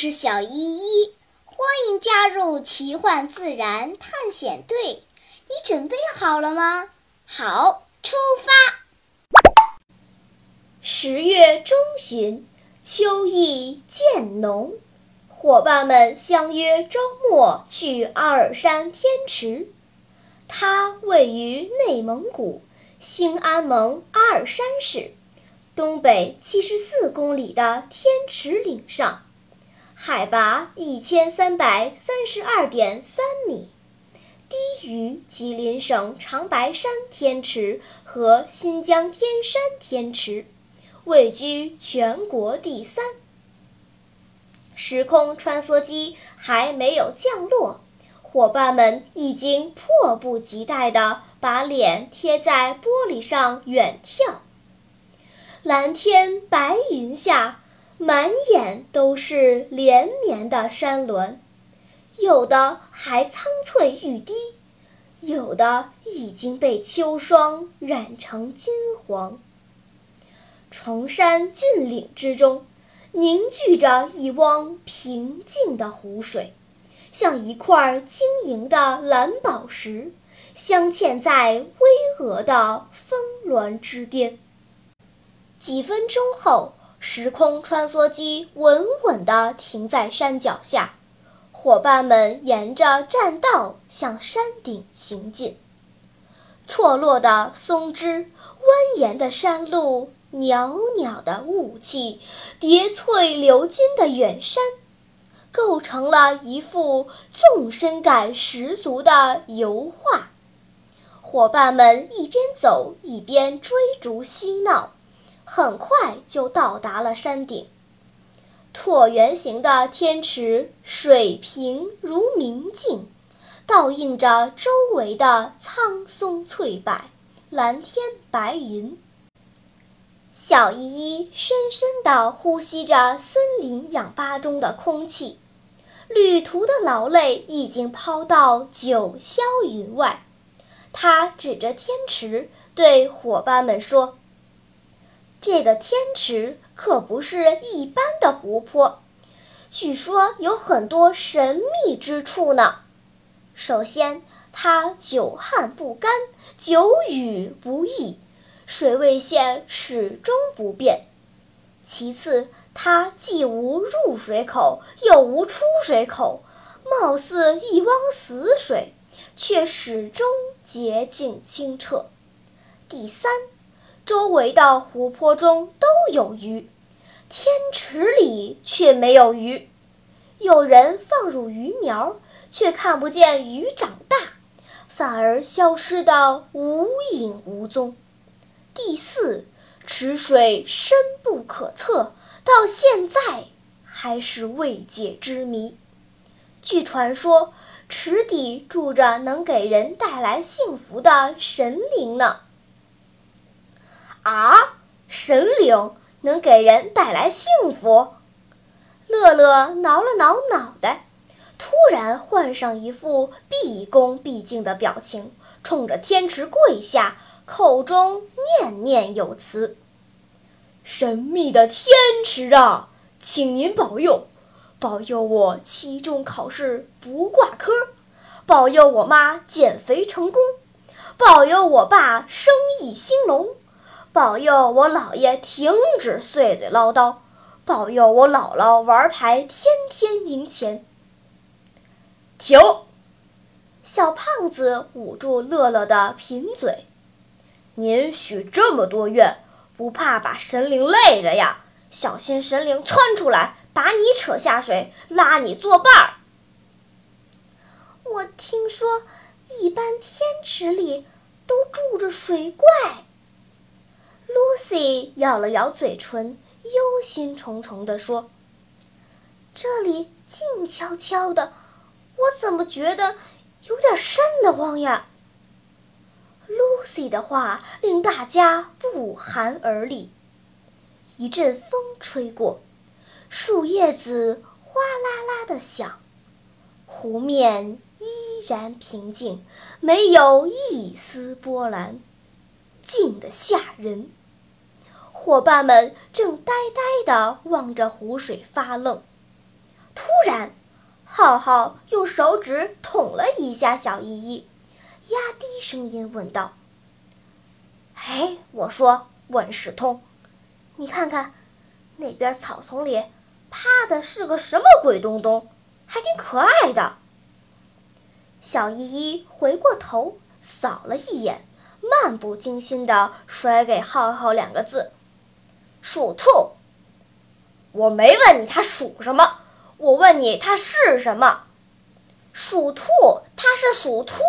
是小依依，欢迎加入奇幻自然探险队。你准备好了吗？好，出发。十月中旬，秋意渐浓，伙伴们相约周末去阿尔山天池。它位于内蒙古兴安盟阿尔山市东北七十四公里的天池岭上。海拔一千三百三十二点三米，低于吉林省长白山天池和新疆天山天池，位居全国第三。时空穿梭机还没有降落，伙伴们已经迫不及待地把脸贴在玻璃上远眺。蓝天白云下。满眼都是连绵的山峦，有的还苍翠欲滴，有的已经被秋霜染成金黄。崇山峻岭之中，凝聚着一汪平静的湖水，像一块晶莹的蓝宝石，镶嵌在巍峨的峰峦之巅。几分钟后。时空穿梭机稳稳地停在山脚下，伙伴们沿着栈道向山顶行进。错落的松枝，蜿蜒的山路，袅袅的雾气，叠翠流金的远山，构成了一幅纵深感十足的油画。伙伴们一边走一边追逐嬉闹。很快就到达了山顶。椭圆形的天池，水平如明镜，倒映着周围的苍松翠柏、蓝天白云。小依依深深地呼吸着森林氧吧中的空气，旅途的劳累已经抛到九霄云外。她指着天池，对伙伴们说。这个天池可不是一般的湖泊，据说有很多神秘之处呢。首先，它久旱不干，久雨不易，水位线始终不变；其次，它既无入水口，又无出水口，貌似一汪死水，却始终洁净清澈；第三。周围的湖泊中都有鱼，天池里却没有鱼。有人放入鱼苗，却看不见鱼长大，反而消失得无影无踪。第四，池水深不可测，到现在还是未解之谜。据传说，池底住着能给人带来幸福的神灵呢。啊，神灵能给人带来幸福。乐乐挠了挠脑袋，突然换上一副毕恭毕敬的表情，冲着天池跪下，口中念念有词：“神秘的天池啊，请您保佑，保佑我期中考试不挂科，保佑我妈减肥成功，保佑我爸生意兴隆。”保佑我姥爷停止碎嘴唠叨，保佑我姥姥玩牌天天赢钱。停！小胖子捂住乐乐的贫嘴：“您许这么多愿，不怕把神灵累着呀？小心神灵窜出来，把你扯下水，拉你作伴儿。”我听说，一般天池里都住着水怪。Lucy 咬了咬嘴唇，忧心忡忡地说：“这里静悄悄的，我怎么觉得有点瘆得慌呀？”Lucy 的话令大家不寒而栗。一阵风吹过，树叶子哗啦啦地响，湖面依然平静，没有一丝波澜，静得吓人。伙伴们正呆呆地望着湖水发愣，突然，浩浩用手指捅了一下小依依，压低声音问道：“哎，我说万事通，你看看，那边草丛里趴的是个什么鬼东东？还挺可爱的。”小依依回过头扫了一眼，漫不经心地甩给浩浩两个字：“属兔。”我没问你它属什么，我问你它是什么？属兔，它是属兔。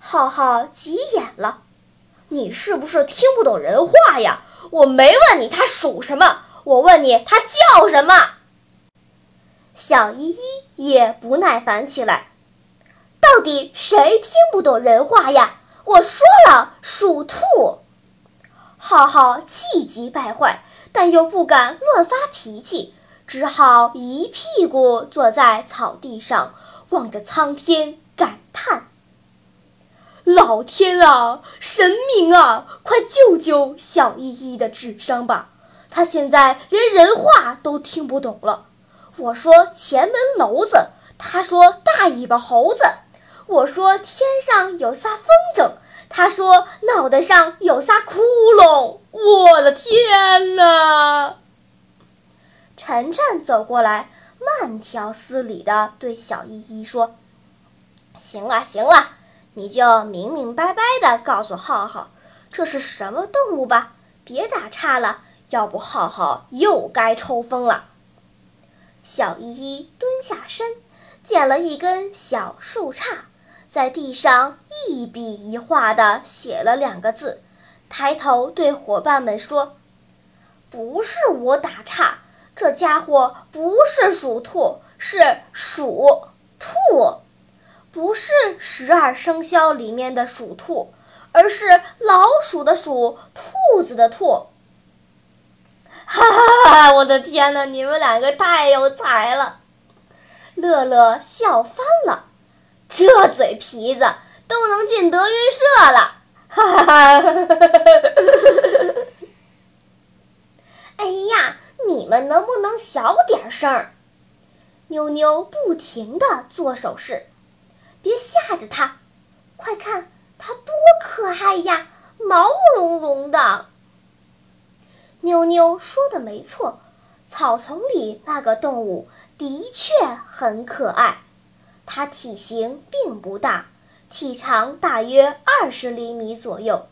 浩浩急眼了，你是不是听不懂人话呀？我没问你它属什么，我问你它叫什么。小依依也不耐烦起来，到底谁听不懂人话呀？我说了，属兔。浩浩气急败坏。但又不敢乱发脾气，只好一屁股坐在草地上，望着苍天感叹：“老天啊，神明啊，快救救小依依的智商吧！她现在连人话都听不懂了。我说前门楼子，他说大尾巴猴子；我说天上有仨风筝。”他说：“脑袋上有仨窟窿，我的天哪！”晨晨走过来，慢条斯理地对小依依说：“行了行了，你就明明白白地告诉浩浩，这是什么动物吧，别打岔了，要不浩浩又该抽风了。”小依依蹲下身，捡了一根小树杈。在地上一笔一画的写了两个字，抬头对伙伴们说：“不是我打岔，这家伙不是属兔，是鼠兔，不是十二生肖里面的属兔，而是老鼠的鼠，兔子的兔。”哈哈哈！我的天哪，你们两个太有才了！乐乐笑翻了。这嘴皮子都能进德云社了，哈哈哈！哎呀，你们能不能小点声儿？妞妞不停地做手势，别吓着它。快看，它多可爱呀，毛茸茸的。妞妞说的没错，草丛里那个动物的确很可爱。它体型并不大，体长大约二十厘米左右，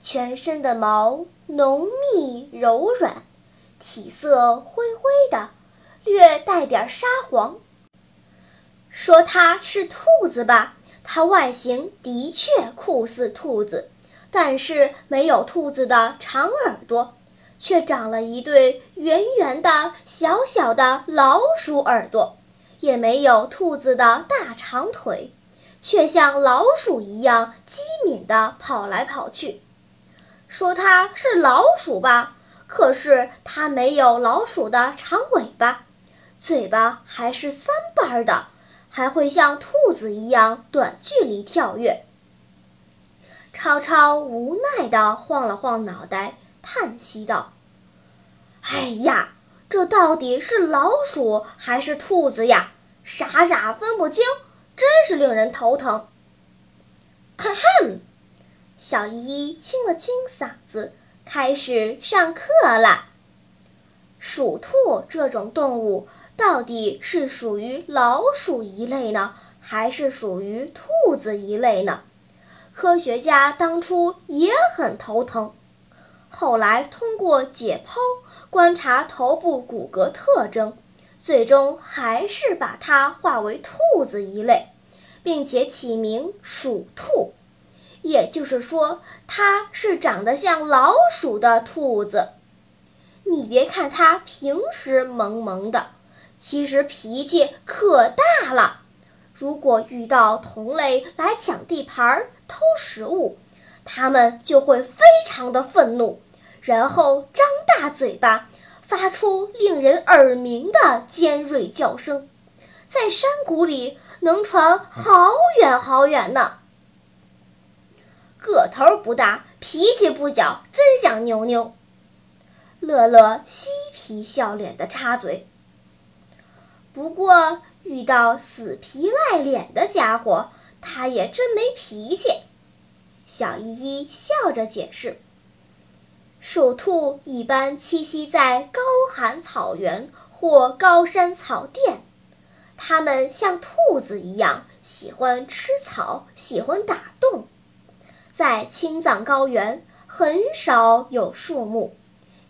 全身的毛浓密柔软，体色灰灰的，略带点沙黄。说它是兔子吧，它外形的确酷似兔子，但是没有兔子的长耳朵，却长了一对圆圆的小小的老鼠耳朵。也没有兔子的大长腿，却像老鼠一样机敏地跑来跑去。说它是老鼠吧，可是它没有老鼠的长尾巴，嘴巴还是三瓣的，还会像兔子一样短距离跳跃。超超无奈地晃了晃脑袋，叹息道：“哎呀，这到底是老鼠还是兔子呀？”傻傻分不清，真是令人头疼。哼哼，小依依清了清嗓子，开始上课了。属兔这种动物到底是属于老鼠一类呢，还是属于兔子一类呢？科学家当初也很头疼，后来通过解剖观察头部骨骼特征。最终还是把它划为兔子一类，并且起名鼠兔，也就是说，它是长得像老鼠的兔子。你别看它平时萌萌的，其实脾气可大了。如果遇到同类来抢地盘、偷食物，它们就会非常的愤怒，然后张大嘴巴。发出令人耳鸣的尖锐叫声，在山谷里能传好远好远呢。个头不大，脾气不小，真像牛牛。乐乐嬉皮笑脸的插嘴：“不过遇到死皮赖脸的家伙，他也真没脾气。小依依笑着解释：“鼠兔一般栖息在高寒草原或高山草甸，它们像兔子一样喜欢吃草，喜欢打洞。在青藏高原很少有树木，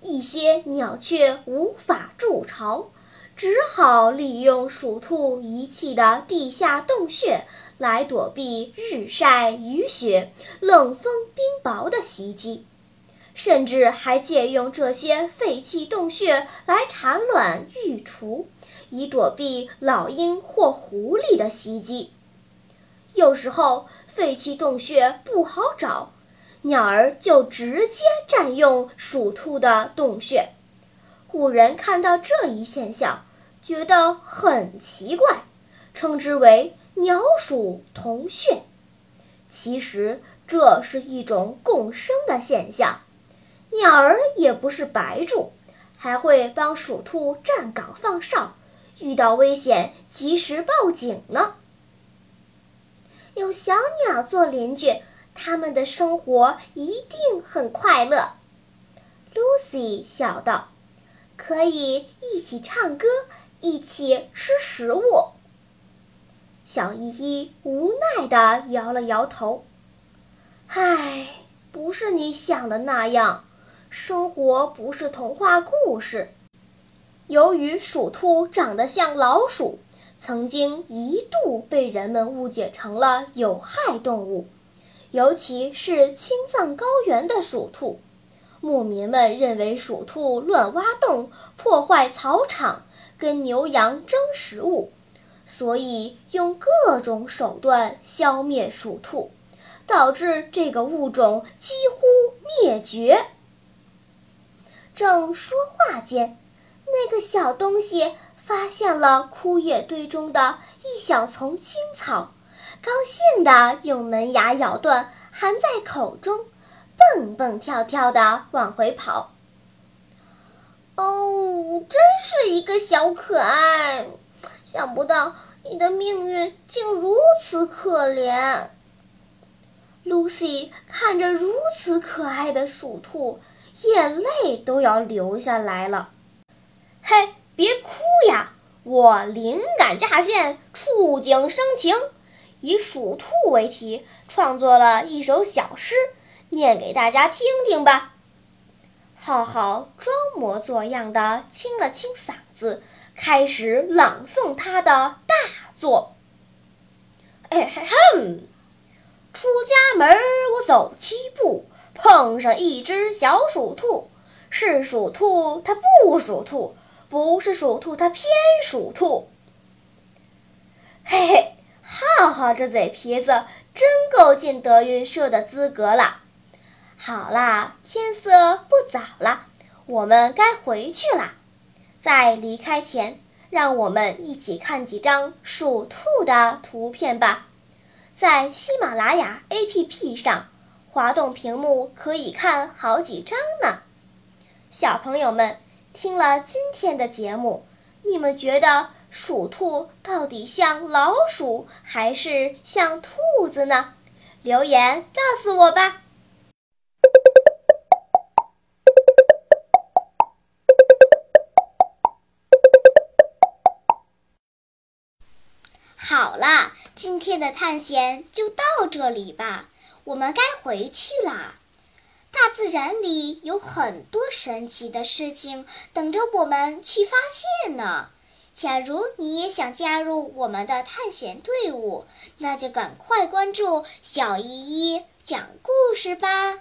一些鸟雀无法筑巢。”只好利用鼠兔遗弃的地下洞穴来躲避日晒雨雪、冷风冰雹的袭击，甚至还借用这些废弃洞穴来产卵育雏，以躲避老鹰或狐狸的袭击。有时候废弃洞穴不好找，鸟儿就直接占用鼠兔的洞穴。古人看到这一现象。觉得很奇怪，称之为“鸟鼠同穴”。其实这是一种共生的现象，鸟儿也不是白住，还会帮鼠兔站岗放哨，遇到危险及时报警呢。有小鸟做邻居，他们的生活一定很快乐。Lucy 笑道：“可以一起唱歌。”一起吃食物。小依依无奈地摇了摇头：“唉，不是你想的那样，生活不是童话故事。由于鼠兔长得像老鼠，曾经一度被人们误解成了有害动物，尤其是青藏高原的鼠兔。牧民们认为鼠兔乱挖洞，破坏草场。”跟牛羊争食物，所以用各种手段消灭鼠兔，导致这个物种几乎灭绝。正说话间，那个小东西发现了枯叶堆中的一小丛青草，高兴地用门牙咬断，含在口中，蹦蹦跳跳地往回跑。哦，真是一个小可爱！想不到你的命运竟如此可怜。Lucy 看着如此可爱的鼠兔，眼泪都要流下来了。嘿，别哭呀！我灵感乍现，触景生情，以鼠兔为题，创作了一首小诗，念给大家听听吧。浩浩装模作样的清了清嗓子，开始朗诵他的大作。哎嘿哼！出家门我走七步，碰上一只小鼠兔。是鼠兔，它不属兔；不是鼠兔，它偏属兔。嘿嘿，浩浩这嘴皮子真够进德云社的资格了。好啦，天色不早了，我们该回去啦。在离开前，让我们一起看几张鼠兔的图片吧。在喜马拉雅 APP 上，滑动屏幕可以看好几张呢。小朋友们，听了今天的节目，你们觉得鼠兔到底像老鼠还是像兔子呢？留言告诉我吧。好了，今天的探险就到这里吧，我们该回去啦。大自然里有很多神奇的事情等着我们去发现呢。假如你也想加入我们的探险队伍，那就赶快关注小依依讲故事吧。